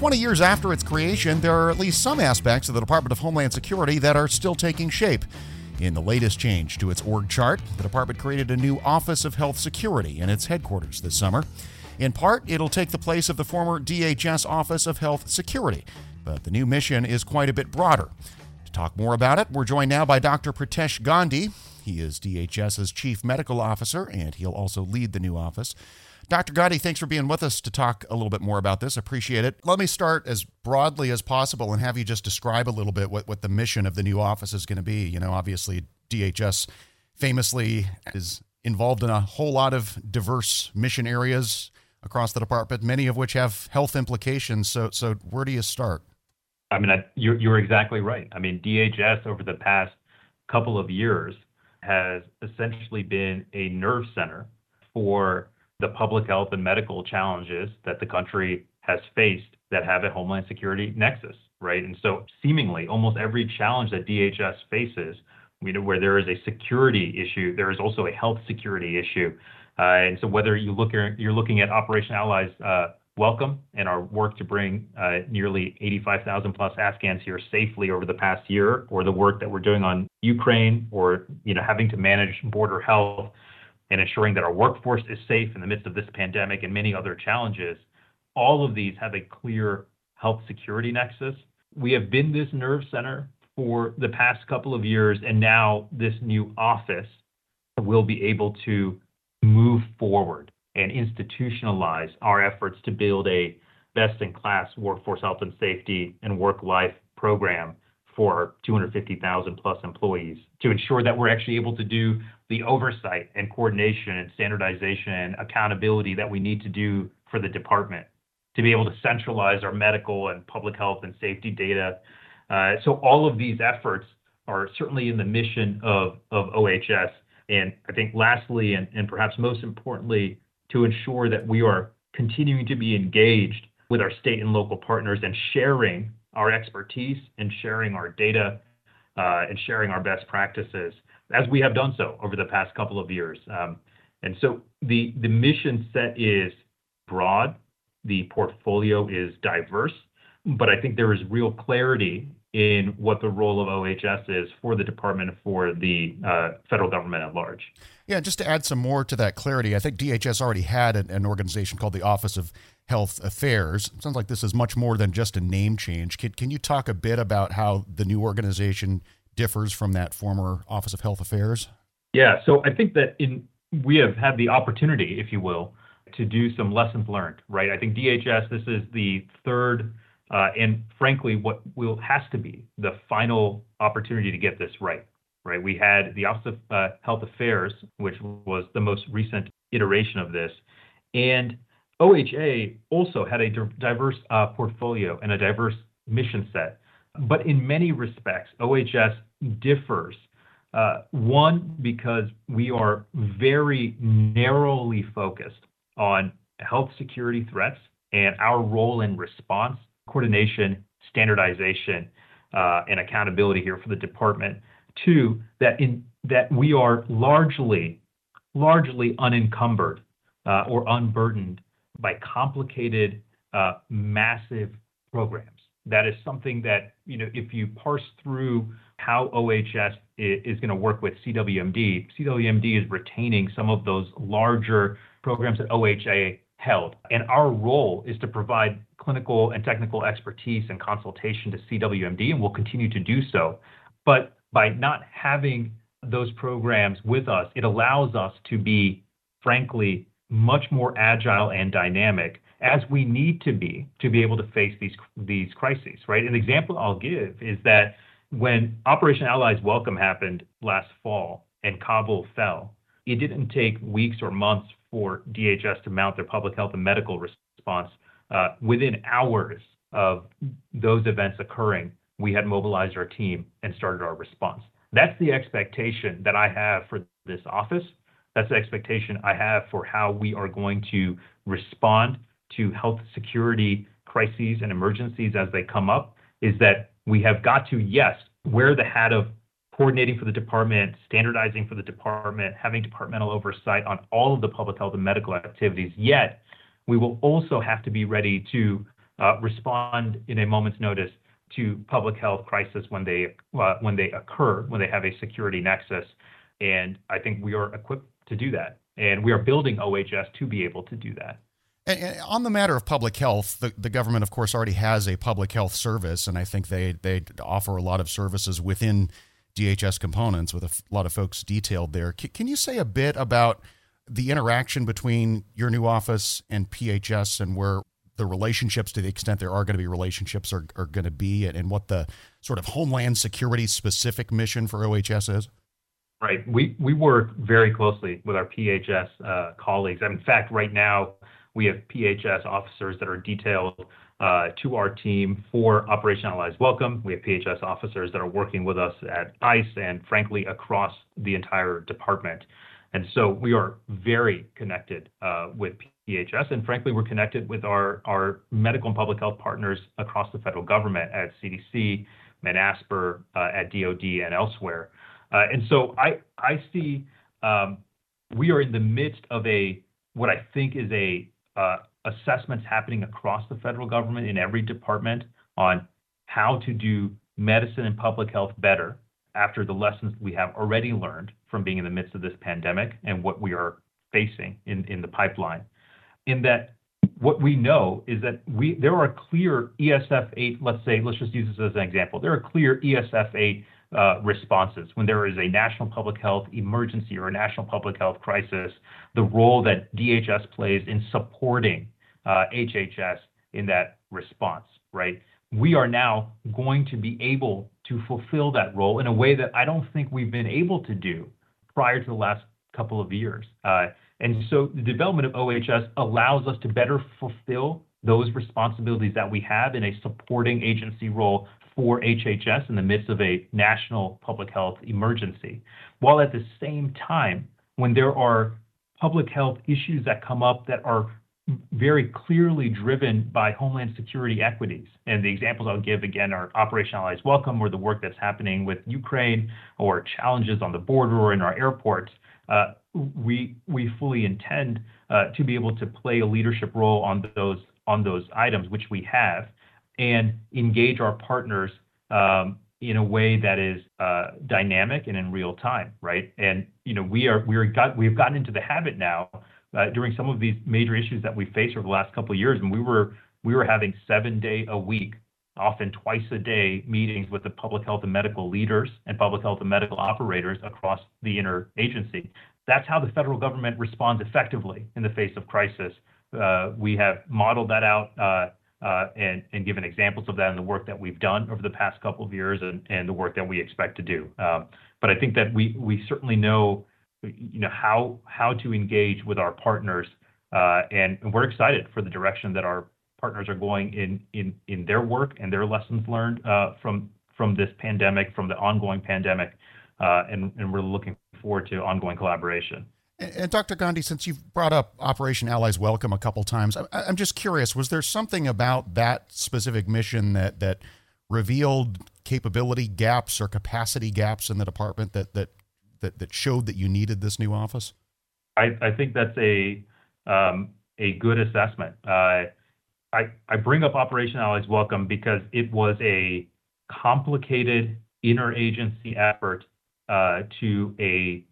20 years after its creation, there are at least some aspects of the Department of Homeland Security that are still taking shape. In the latest change to its org chart, the department created a new Office of Health Security in its headquarters this summer. In part, it'll take the place of the former DHS Office of Health Security, but the new mission is quite a bit broader. To talk more about it, we're joined now by Dr. Pritesh Gandhi. He is DHS's Chief Medical Officer, and he'll also lead the new office. Dr. Gandhi, thanks for being with us to talk a little bit more about this. Appreciate it. Let me start as broadly as possible and have you just describe a little bit what, what the mission of the new office is going to be. You know, obviously, DHS famously is involved in a whole lot of diverse mission areas across the department, many of which have health implications. So, so where do you start? I mean, I, you're, you're exactly right. I mean, DHS over the past couple of years has essentially been a nerve center for the public health and medical challenges that the country has faced that have a homeland security nexus, right? And so, seemingly, almost every challenge that DHS faces, you know, where there is a security issue, there is also a health security issue. Uh, and so, whether you look at, you're looking at Operation Allies uh, Welcome and our work to bring uh, nearly 85,000 plus Afghans here safely over the past year, or the work that we're doing on Ukraine, or having to manage border health and ensuring that our workforce is safe in the midst of this pandemic and many other challenges, all of these have a clear health security nexus. We have been this nerve center for the past couple of years, and now this new office will be able to move forward and institutionalize our efforts to build a best in class workforce health and safety and work life program for 250,000 plus employees to ensure that we're actually able to do the oversight and coordination and standardization and accountability that we need to do for the department to be able to centralize our medical and public health and safety data. Uh, so all of these efforts are certainly in the mission of, OHS. And I think lastly, and perhaps most importantly, to ensure that we are continuing to be engaged with our state and local partners and sharing our expertise and sharing our data uh, and sharing our best practices as we have done so over the past couple of years. Um, and so the, the mission set is broad, the portfolio is diverse, but I think there is real clarity in what the role of OHS is for the department for the uh, federal government at large. Yeah, just to add some more to that clarity, I think DHS already had an, an organization called the Office of Health Affairs. It sounds like this is much more than just a name change. Can, can you talk a bit about how the new organization differs from that former Office of Health Affairs? Yeah, so I think that in we have had the opportunity, if you will, to do some lessons learned, right? I think DHS, this is the third and frankly, what will has to be the final opportunity to get this right, right? We had the Office of uh, Health Affairs, which was the most recent iteration of this, and OHA also had a diverse uh, portfolio and a diverse mission set. But in many respects, OHS differs. Uh, one, because we are very narrowly focused on health security threats and our role in response coordination, standardization, uh, and accountability here for the department. Two, that in that we are largely largely unencumbered uh, or unburdened by complicated, uh, massive programs. That is something that you know if you parse through how OHS is going to work with CWMD, CWMD is retaining some of those larger programs that OHA held. And our role is to provide clinical and technical expertise and consultation to CWMD, and we'll continue to do so. But by not having those programs with us, it allows us to be, frankly, much more agile and dynamic as we need to be to be able to face these these crises, right? An example I'll give is that when Operation Allies Welcome happened last fall and Kabul fell, it didn't take weeks or months for DHS to mount their public health and medical response. Uh, within hours of those events occurring, we had mobilized our team and started our response. That's the expectation that I have for this office. That's the expectation I have for how we are going to respond to health security crises and emergencies as they come up, is that we have got to, yes, wear the hat of coordinating for the department, standardizing for the department, having departmental oversight on all of the public health and medical activities. Yet, we will also have to be ready to uh, respond in a moment's notice to public health crisis when they uh, when they occur, when they have a security nexus. And I think we are equipped to do that, and we are building OHS to be able to do that. And on the matter of public health, the, the government, of course, already has a public health service, and I think they they offer a lot of services within DHS components with a lot of folks detailed there. Can you say a bit about the interaction between your new office and PHS and where the relationships, to the extent there are going to be relationships, are, are going to be, and, and what the sort of homeland security specific mission for OHS is? Right. We we work very closely with our PHS uh, colleagues. In fact, right now we have PHS officers that are detailed to our team for Operation Allies Welcome. We have PHS officers that are working with us at ICE and, frankly, across the entire department. And so we are very connected uh, with PHS, and frankly, we're connected with our, medical and public health partners across the federal government at CDC, MedASPR, uh, at DoD, and elsewhere. Uh, and so I, I see um, we are in the midst of a what I think is a uh, assessments happening across the federal government in every department on how to do medicine and public health better after the lessons we have already learned from being in the midst of this pandemic and what we are facing in, in the pipeline. In that, what we know is that we there are clear ESF 8, let's say, let's just use this as an example. There are clear ESF 8 uh, responses. When there is a national public health emergency or a national public health crisis, the role that DHS plays in supporting uh, HHS in that response, right? We are now going to be able to fulfill that role in a way that I don't think we've been able to do prior to the last couple of years. Uh, and so the development of OHS allows us to better fulfill those responsibilities that we have in a supporting agency role for HHS in the midst of a national public health emergency, while at the same time, when there are public health issues that come up that are very clearly driven by Homeland Security equities. And the examples I'll give again are Operation Allies Welcome, or the work that's happening with Ukraine, or challenges on the border or in our airports. Uh, we we fully intend uh, to be able to play a leadership role on those on those items, which we have, and engage our partners um, in a way that is uh, dynamic and in real time, right? And you know, we we've gotten into the habit now uh, during some of these major issues that we faced over the last couple of years, and we were we were having seven day a week, often twice a day meetings with the public health and medical leaders and public health and medical operators across the interagency. That's how the federal government responds effectively in the face of crisis. Uh, we have modeled that out and, and given examples of that in the work that we've done over the past couple of years and, the work that we expect to do. Um, but I think that we, we certainly know, you know, how, how to engage with our partners, uh, and we're excited for the direction that our partners are going in, in, in their work and their lessons learned uh, from, from this pandemic, from the ongoing pandemic, uh, and, and we're looking forward to ongoing collaboration. And Dr. Gandhi, since you've brought up Operation Allies Welcome a couple times, I'm just curious: was there something about that specific mission that that revealed capability gaps or capacity gaps in the department that that that, that showed that you needed this new office? I, I think that's a um, a good assessment. Uh, I I bring up Operation Allies Welcome because it was a complicated interagency effort uh, to a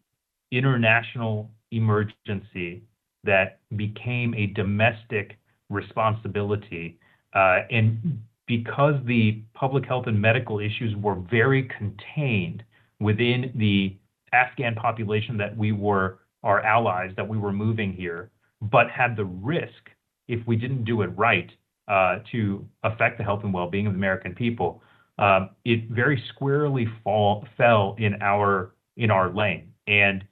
international emergency that became a domestic responsibility. Uh, and because the public health and medical issues were very contained within the Afghan population that we were our allies that we were moving here, but had the risk if we didn't do it right uh, to affect the health and well-being of the American people. Um, it very squarely fall, fell in our in our lane, and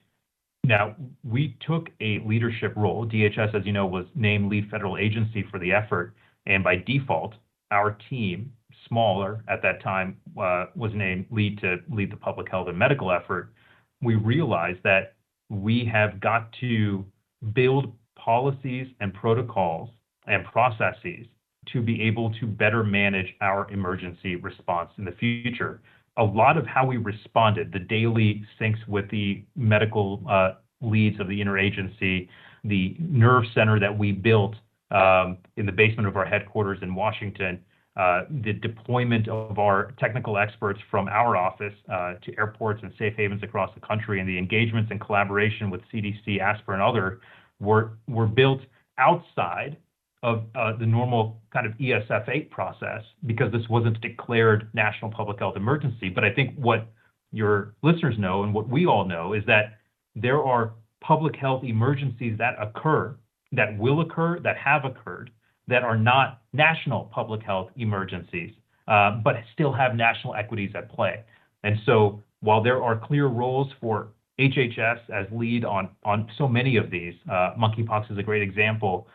now, we took a leadership role. DHS, as you know, was named lead federal agency for the effort, and by default, our team, smaller at that time, uh, was named lead to lead the public health and medical effort. We realized that we have got to build policies and protocols and processes to be able to better manage our emergency response in the future a lot of how we responded, the daily syncs with the medical uh, leads of the interagency, the nerve center that we built um, in the basement of our headquarters in Washington. Uh, the deployment of our technical experts from our office uh, to airports and safe havens across the country, and the engagements and collaboration with CDC, ASPR, and other were were built outside of uh, the normal kind of ESF 8 process because this wasn't a declared national public health emergency. But I think what your listeners know and what we all know is that there are public health emergencies that occur, that will occur, that have occurred, that are not national public health emergencies, uh, but still have national equities at play. And so while there are clear roles for HHS as lead on, on so many of these, uh, monkeypox is a great example,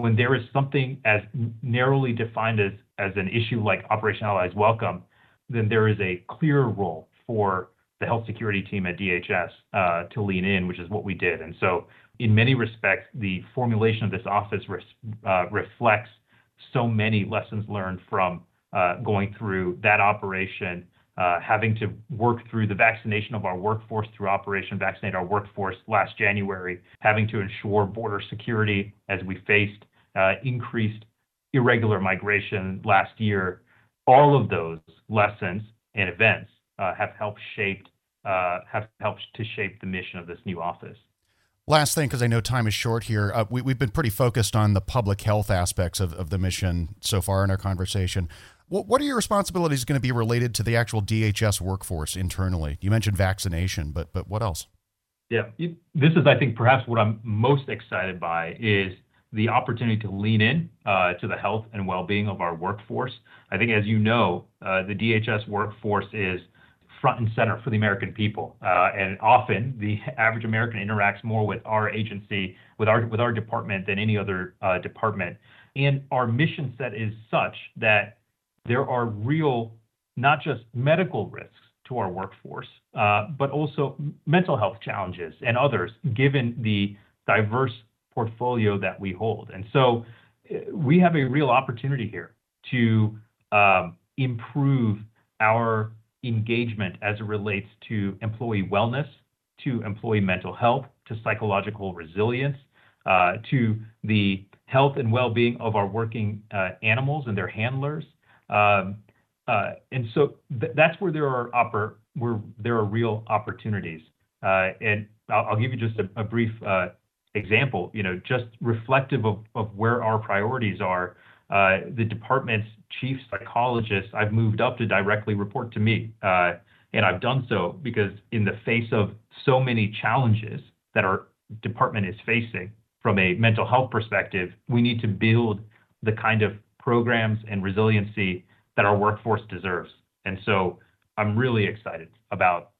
when there is something as narrowly defined as, as an issue like Operation Allies Welcome, then there is a clear role for the health security team at DHS uh, to lean in, which is what we did. And so, in many respects, the formulation of this office res- uh, reflects so many lessons learned from uh, going through that operation, uh, having to work through the vaccination of our workforce through Operation Vaccinate Our Workforce last January, having to ensure border security as we faced uh, increased irregular migration last year. All of those lessons and events uh, have helped shaped uh, have helped to shape the mission of this new office. Last thing, because I know time is short here, uh, we, have been pretty focused on the public health aspects of, of the mission so far in our conversation. What, what are your responsibilities going to be related to the actual DHS workforce internally? You mentioned vaccination, but but what else? Yeah, this is, I think, perhaps what I'm most excited by is the opportunity to lean in uh, to the health and well-being of our workforce. I think, as you know, uh, the DHS workforce is front and center for the American people. Uh, and often the average American interacts more with our agency, with our with our department than any other uh, department. And our mission set is such that there are real, not just medical risks to our workforce, uh, but also mental health challenges and others, given the diverse portfolio that we hold. And so uh, we have a real opportunity here to um, improve our engagement as it relates to employee wellness, to employee mental health, to psychological resilience, uh, to the health and well-being of our working animals and their handlers. Um, uh, and so th- that's where there are oppor- where there are real opportunities. Uh, and I'll, give you just a, brief uh, example. You know, just reflective of, where our priorities are. The department's chief psychologist, I've moved up to directly report to me. And I've done so because, in the face of so many challenges that our department is facing from a mental health perspective, we need to build the kind of programs and resiliency that our workforce deserves. And so I'm really excited about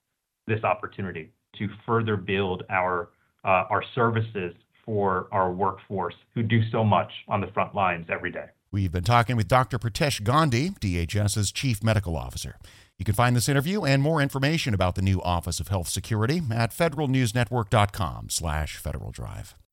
this opportunity to further build our uh, our services for our workforce who do so much on the front lines every day. We've been talking with Dr. Pritesh Gandhi, DHS's Chief Medical Officer. You can find this interview and more information about the new Office of Health Security at federalnewsnetwork.com slash Federal Drive.